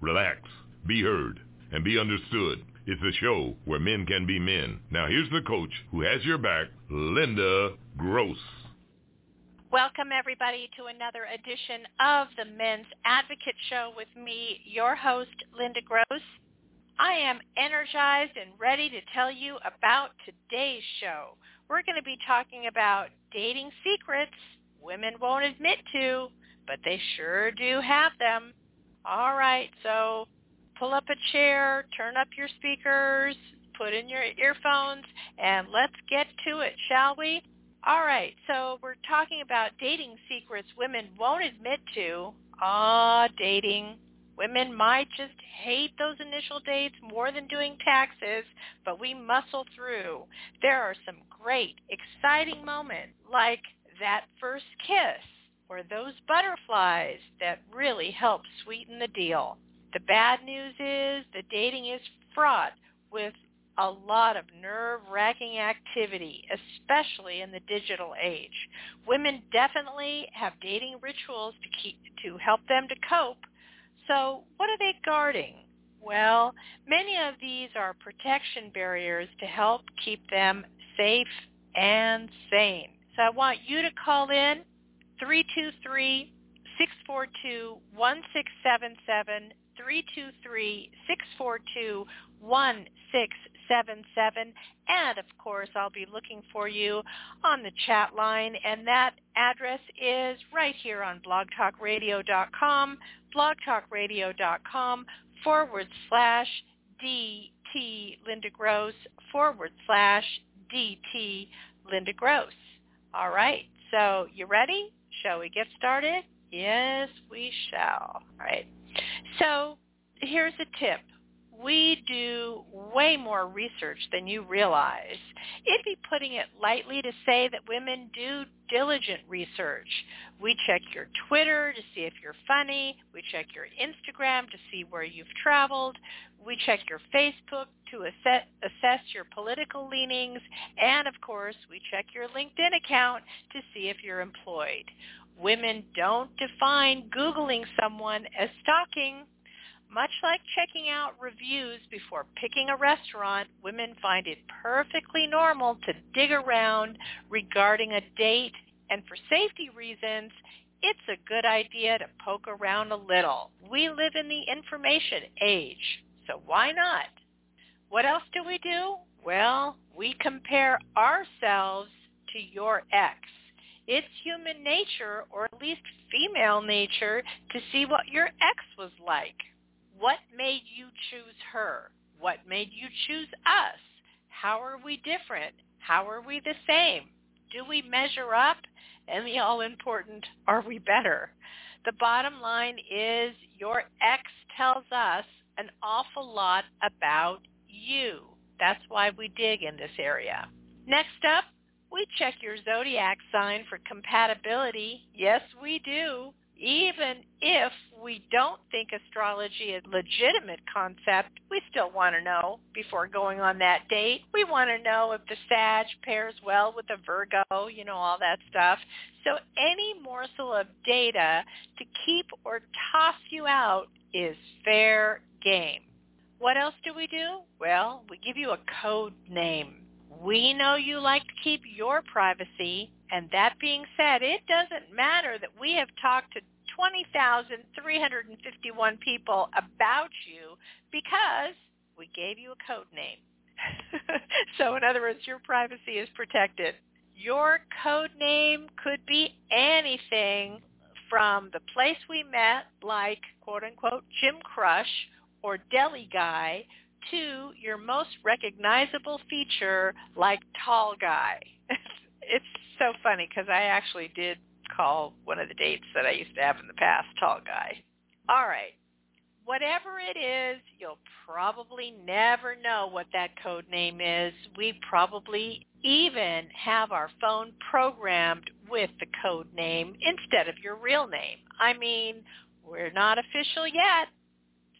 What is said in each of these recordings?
Relax, be heard, and be understood. It's a show where men can be men. Now here's the coach who has your back, Linda Gross. Welcome everybody to another edition of the Men's Advocate Show with me, your host, Linda Gross. I am energized and ready to tell you about today's show. We're going to be talking about dating secrets women won't admit to, but they sure do have them. All right, so pull up a chair, turn up your speakers, put in your earphones, and let's get to it, shall we? All right, so we're talking about dating secrets women won't admit to. Ah, dating. Women might just hate those initial dates more than doing taxes, but we muscle through. There are some great, exciting moments like that first kiss or those butterflies that really help sweeten the deal. The bad news is the dating is fraught with a lot of nerve-wracking activity, especially in the digital age. Women definitely have dating rituals to keep to help them to cope, so what are they guarding? Well, many of these are protection barriers to help keep them safe and sane. So I want you to call in 323 642 1677 323 642 1677 and of course I'll be looking for you on the chat line and that address is right here on blogtalkradio.com blogtalkradio.com forward slash DT Linda Gross forward slash DT Linda Gross. All right, so you ready? Shall we get started? Yes, we shall. All right. So here's a tip we do way more research than you realize. It'd be putting it lightly to say that women do diligent research. We check your Twitter to see if you're funny. We check your Instagram to see where you've traveled. We check your Facebook to assess, assess your political leanings. And of course, we check your LinkedIn account to see if you're employed. Women don't define Googling someone as stalking. Much like checking out reviews before picking a restaurant, women find it perfectly normal to dig around regarding a date, and for safety reasons, it's a good idea to poke around a little. We live in the information age, so why not? What else do we do? Well, we compare ourselves to your ex. It's human nature, or at least female nature, to see what your ex was like. What made you choose her? What made you choose us? How are we different? How are we the same? Do we measure up? And the all-important, are we better? The bottom line is your ex tells us an awful lot about you. That's why we dig in this area. Next up, we check your zodiac sign for compatibility. Yes, we do even if we don't think astrology is a legitimate concept, we still want to know before going on that date. We want to know if the Sag pairs well with the Virgo, you know, all that stuff. So any morsel of data to keep or toss you out is fair game. What else do we do? Well, we give you a code name. We know you like to keep your privacy, and that being said, it doesn't matter that we have talked to 20,351 people about you because we gave you a code name. so in other words, your privacy is protected. Your code name could be anything from the place we met, like quote unquote Gym Crush or Deli Guy, to your most recognizable feature like Tall Guy. it's so funny because I actually did call one of the dates that I used to have in the past Tall Guy. All right. whatever it is, you'll probably never know what that code name is. We probably even have our phone programmed with the code name instead of your real name. I mean, we're not official yet.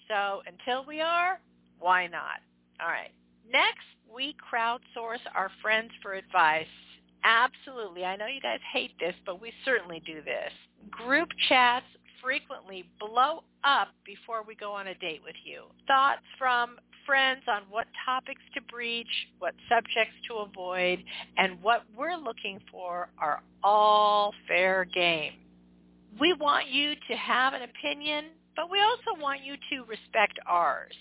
So until we are, why not? All right. Next, we crowdsource our friends for advice. Absolutely. I know you guys hate this, but we certainly do this. Group chats frequently blow up before we go on a date with you. Thoughts from friends on what topics to breach, what subjects to avoid, and what we're looking for are all fair game. We want you to have an opinion, but we also want you to respect ours.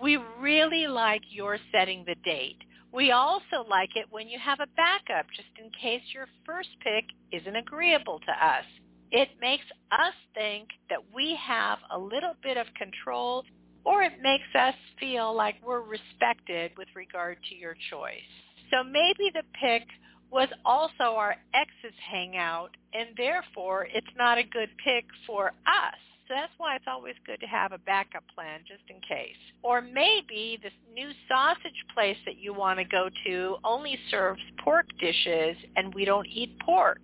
We really like your setting the date. We also like it when you have a backup just in case your first pick isn't agreeable to us. It makes us think that we have a little bit of control or it makes us feel like we're respected with regard to your choice. So maybe the pick was also our ex's hangout and therefore it's not a good pick for us. So that's why it's always good to have a backup plan just in case. Or maybe this new sausage place that you want to go to only serves pork dishes and we don't eat pork.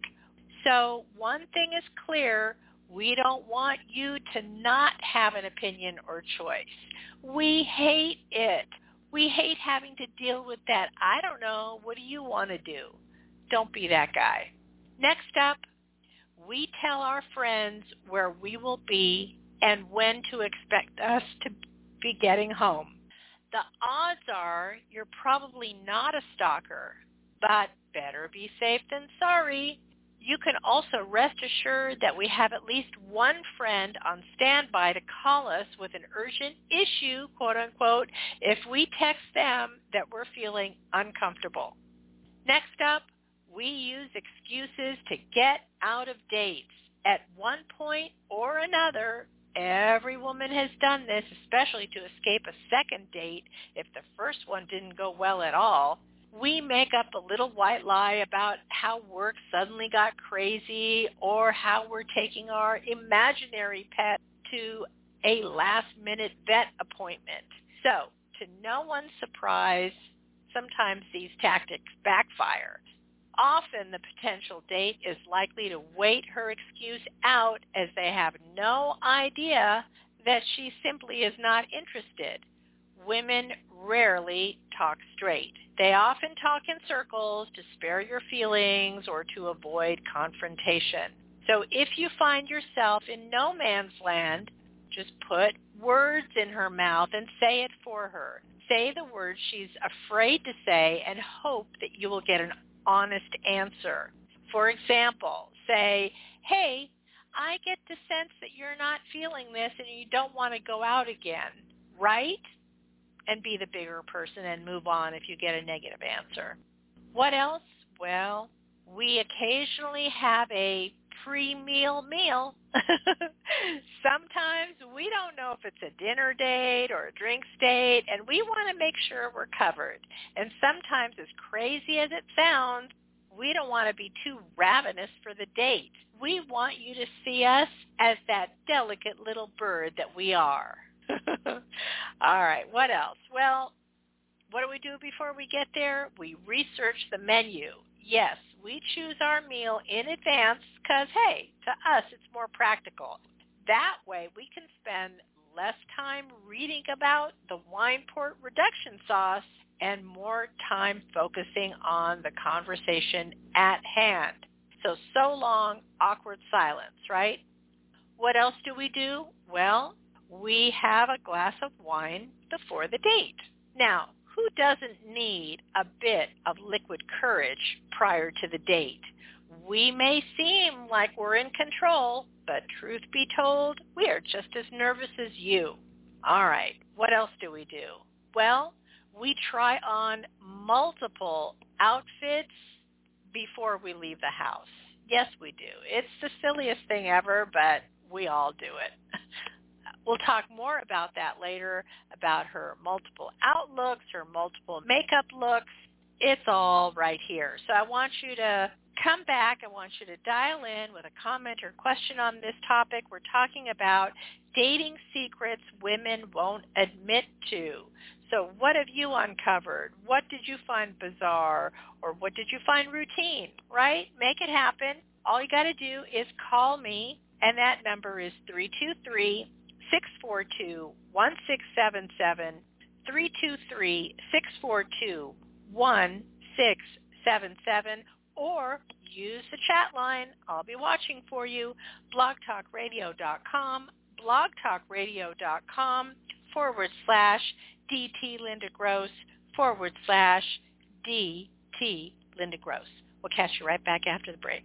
So one thing is clear, we don't want you to not have an opinion or choice. We hate it. We hate having to deal with that. I don't know. What do you want to do? Don't be that guy. Next up, we tell our friends where we will be and when to expect us to be getting home. The odds are you're probably not a stalker, but better be safe than sorry. You can also rest assured that we have at least one friend on standby to call us with an urgent issue, quote unquote, if we text them that we're feeling uncomfortable. Next up, we use excuses to get out of dates. At one point or another, every woman has done this, especially to escape a second date if the first one didn't go well at all we make up a little white lie about how work suddenly got crazy or how we're taking our imaginary pet to a last minute vet appointment. So to no one's surprise, sometimes these tactics backfire. Often the potential date is likely to wait her excuse out as they have no idea that she simply is not interested. Women rarely talk straight. They often talk in circles to spare your feelings or to avoid confrontation. So if you find yourself in no man's land, just put words in her mouth and say it for her. Say the words she's afraid to say and hope that you will get an honest answer. For example, say, hey, I get the sense that you're not feeling this and you don't want to go out again, right? and be the bigger person and move on if you get a negative answer. What else? Well, we occasionally have a pre-meal meal. Sometimes we don't know if it's a dinner date or a drinks date, and we want to make sure we're covered. And sometimes, as crazy as it sounds, we don't want to be too ravenous for the date. We want you to see us as that delicate little bird that we are. All right, what else? Well, what do we do before we get there? We research the menu. Yes, we choose our meal in advance because, hey, to us it's more practical. That way we can spend less time reading about the wine port reduction sauce and more time focusing on the conversation at hand. So, so long, awkward silence, right? What else do we do? Well, we have a glass of wine before the date. Now, who doesn't need a bit of liquid courage prior to the date? We may seem like we're in control, but truth be told, we are just as nervous as you. All right, what else do we do? Well, we try on multiple outfits before we leave the house. Yes, we do. It's the silliest thing ever, but we all do it. We'll talk more about that later, about her multiple outlooks, her multiple makeup looks. It's all right here. So I want you to come back. I want you to dial in with a comment or question on this topic. We're talking about dating secrets women won't admit to. So what have you uncovered? What did you find bizarre or what did you find routine, right? Make it happen. All you got to do is call me and that number is 323 642 1677 323 642 1677 or use the chat line. I'll be watching for you. blogtalkradio.com, blogtalkradio.com forward slash DT Linda Gross forward slash DT Linda Gross. We'll catch you right back after the break.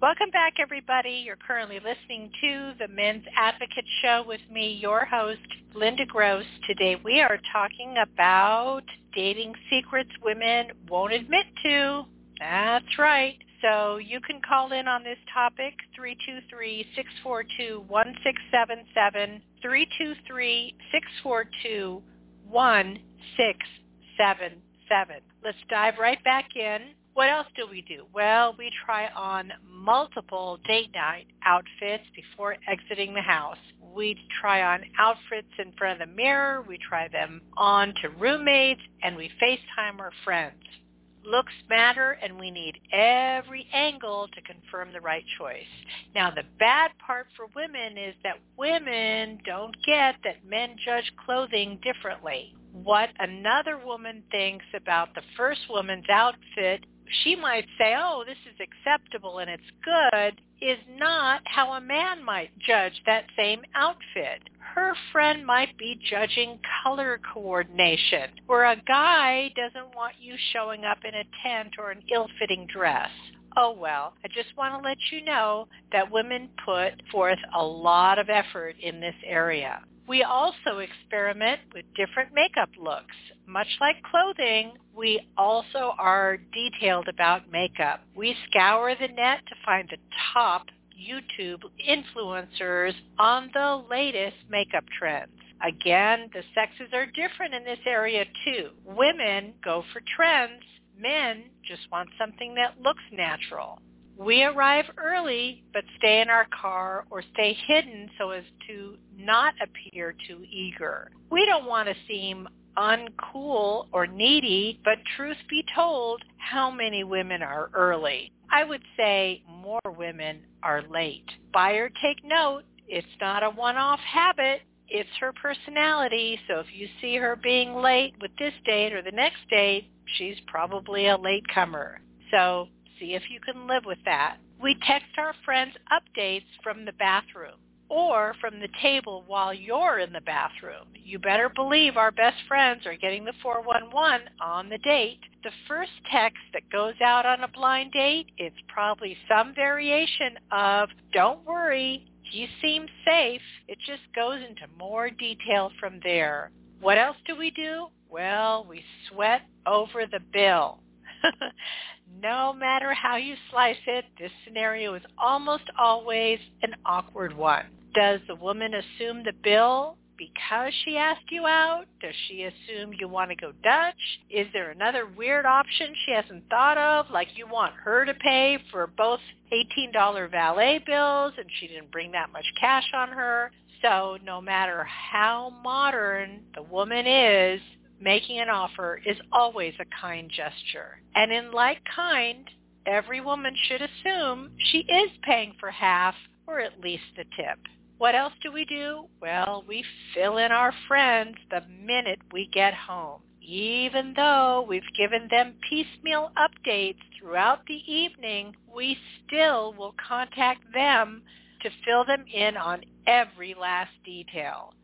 Welcome back, everybody. You're currently listening to the Men's Advocate Show with me, your host, Linda Gross. Today we are talking about dating secrets women won't admit to. That's right. So you can call in on this topic, 323-642-1677, 323-642-1677. Let's dive right back in what else do we do? Well, we try on multiple date night outfits before exiting the house. We try on outfits in front of the mirror. We try them on to roommates, and we FaceTime our friends. Looks matter, and we need every angle to confirm the right choice. Now, the bad part for women is that women don't get that men judge clothing differently. What another woman thinks about the first woman's outfit she might say, oh, this is acceptable and it's good, is not how a man might judge that same outfit. Her friend might be judging color coordination, where a guy doesn't want you showing up in a tent or an ill-fitting dress. Oh well, I just want to let you know that women put forth a lot of effort in this area. We also experiment with different makeup looks. Much like clothing, we also are detailed about makeup. We scour the net to find the top YouTube influencers on the latest makeup trends. Again, the sexes are different in this area too. Women go for trends. Men just want something that looks natural. We arrive early but stay in our car or stay hidden so as to not appear too eager. We don't want to seem uncool or needy, but truth be told, how many women are early? I would say more women are late. Buyer take note, it's not a one-off habit. It's her personality, so if you see her being late with this date or the next date, she's probably a latecomer. So see if you can live with that. We text our friends updates from the bathroom. or from the table while you're in the bathroom. You better believe our best friends are getting the 411 on the date. The first text that goes out on a blind date, it's probably some variation of, don't worry, you seem safe. It just goes into more detail from there. What else do we do? Well, we sweat over the bill. no matter how you slice it, this scenario is almost always an awkward one. Does the woman assume the bill because she asked you out? Does she assume you want to go Dutch? Is there another weird option she hasn't thought of, like you want her to pay for both $18 valet bills and she didn't bring that much cash on her? So no matter how modern the woman is, making an offer is always a kind gesture. And in like kind, every woman should assume she is paying for half or at least the tip. What else do we do? Well, we fill in our friends the minute we get home. Even though we've given them piecemeal updates throughout the evening, we still will contact them to fill them in on every last detail.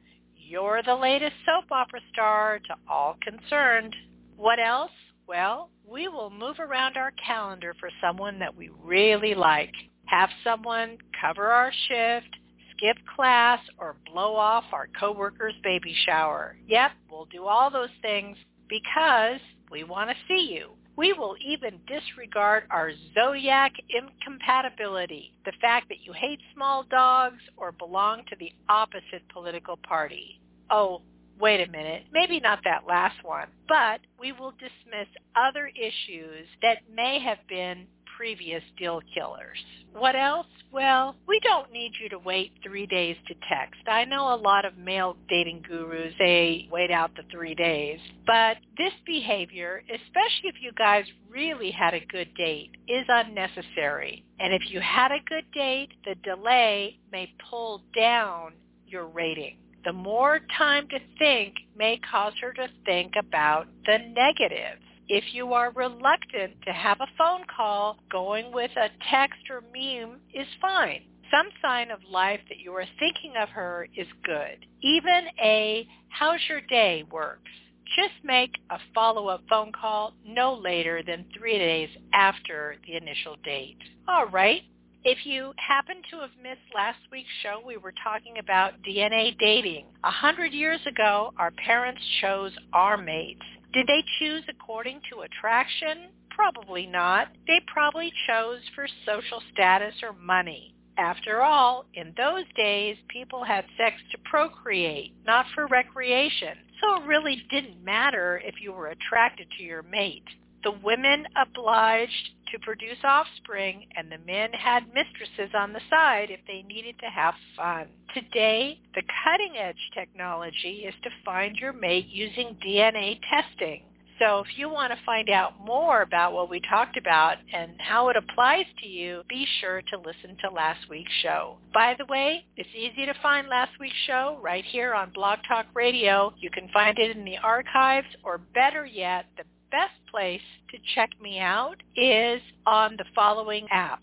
You're the latest soap opera star to all concerned. What else? Well, we will move around our calendar for someone that we really like. Have someone cover our shift, skip class, or blow off our coworker's baby shower. Yep, we'll do all those things because we want to see you. We will even disregard our zodiac incompatibility, the fact that you hate small dogs or belong to the opposite political party. Oh, wait a minute, maybe not that last one, but we will dismiss other issues that may have been previous deal killers. What else? Well, we don't need you to wait three days to text. I know a lot of male dating gurus, they wait out the three days. But this behavior, especially if you guys really had a good date, is unnecessary. And if you had a good date, the delay may pull down your rating the more time to think may cause her to think about the negatives if you are reluctant to have a phone call, going with a text or meme is fine. Some sign of life that you are thinking of her is good. Even a how's your day works. Just make a follow-up phone call no later than three days after the initial date. All right. If you happen to have missed last week's show, we were talking about DNA dating. A hundred years ago, our parents chose our mates. Did they choose according to attraction? Probably not. They probably chose for social status or money. After all, in those days, people had sex to procreate, not for recreation. So it really didn't matter if you were attracted to your mate. The women obliged to produce offspring and the men had mistresses on the side if they needed to have fun. Today, the cutting edge technology is to find your mate using DNA testing. So if you want to find out more about what we talked about and how it applies to you, be sure to listen to last week's show. By the way, it's easy to find last week's show right here on Blog Talk Radio. You can find it in the archives or better yet, the best place to check me out is on the following apps.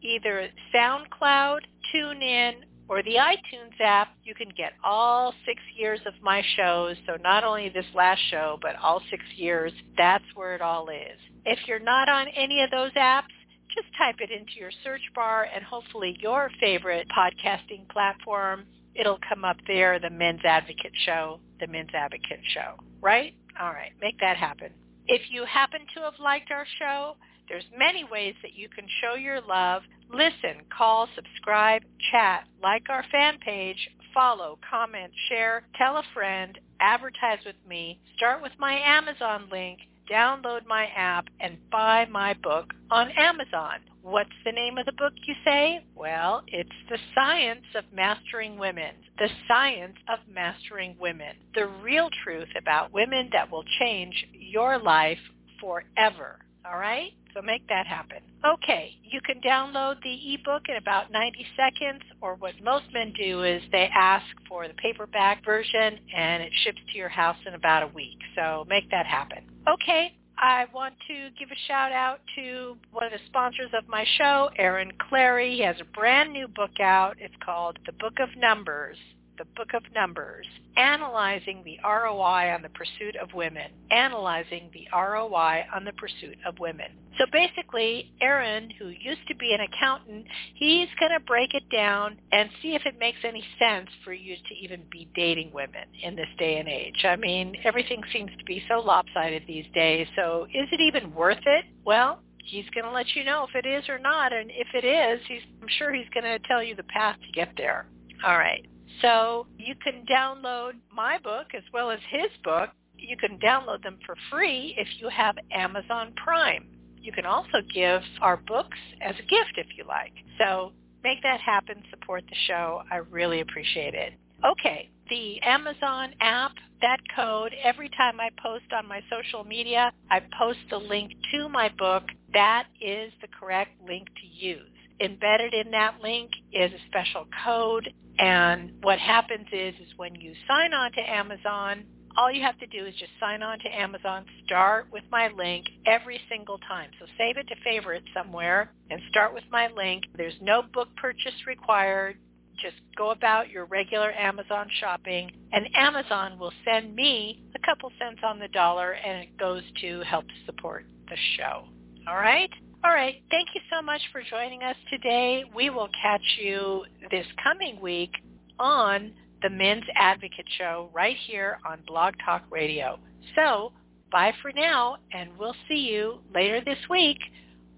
Either SoundCloud, TuneIn, or the iTunes app, you can get all six years of my shows. So not only this last show, but all six years. That's where it all is. If you're not on any of those apps, just type it into your search bar and hopefully your favorite podcasting platform, it'll come up there, the Men's Advocate Show, the Men's Advocate Show, right? All right, make that happen. If you happen to have liked our show, there's many ways that you can show your love. Listen, call, subscribe, chat, like our fan page, follow, comment, share, tell a friend, advertise with me, start with my Amazon link, download my app, and buy my book on Amazon. What's the name of the book, you say? Well, it's The Science of Mastering Women. The Science of Mastering Women. The real truth about women that will change your life forever. All right? So make that happen. Okay, you can download the ebook in about 90 seconds, or what most men do is they ask for the paperback version, and it ships to your house in about a week. So make that happen. Okay, I want to give a shout out to one of the sponsors of my show, Aaron Clarey. He has a brand new book out. It's called The Book of Numbers the Book of Numbers, analyzing the ROI on the pursuit of women, analyzing the ROI on the pursuit of women. So basically, Aaron, who used to be an accountant, he's going to break it down and see if it makes any sense for you to even be dating women in this day and age. I mean, everything seems to be so lopsided these days, so is it even worth it? Well, he's going to let you know if it is or not, and if it is, he's, I'm sure he's going to tell you the path to get there. All right. So you can download my book as well as his book. You can download them for free if you have Amazon Prime. You can also give our books as a gift if you like. So make that happen. Support the show. I really appreciate it. Okay, the Amazon app, that code, every time I post on my social media, I post the link to my book. That is the correct link to use embedded in that link is a special code. And what happens is, is when you sign on to Amazon, all you have to do is just sign on to Amazon, start with my link every single time. So save it to favorite somewhere and start with my link. There's no book purchase required. Just go about your regular Amazon shopping and Amazon will send me a couple cents on the dollar and it goes to help support the show. All right? All right. Thank you so much for joining us today. We will catch you this coming week on the Men's Advocate Show right here on Blog Talk Radio. So bye for now, and we'll see you later this week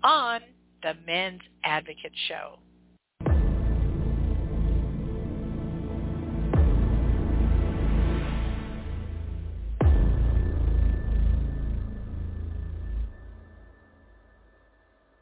on the Men's Advocate Show.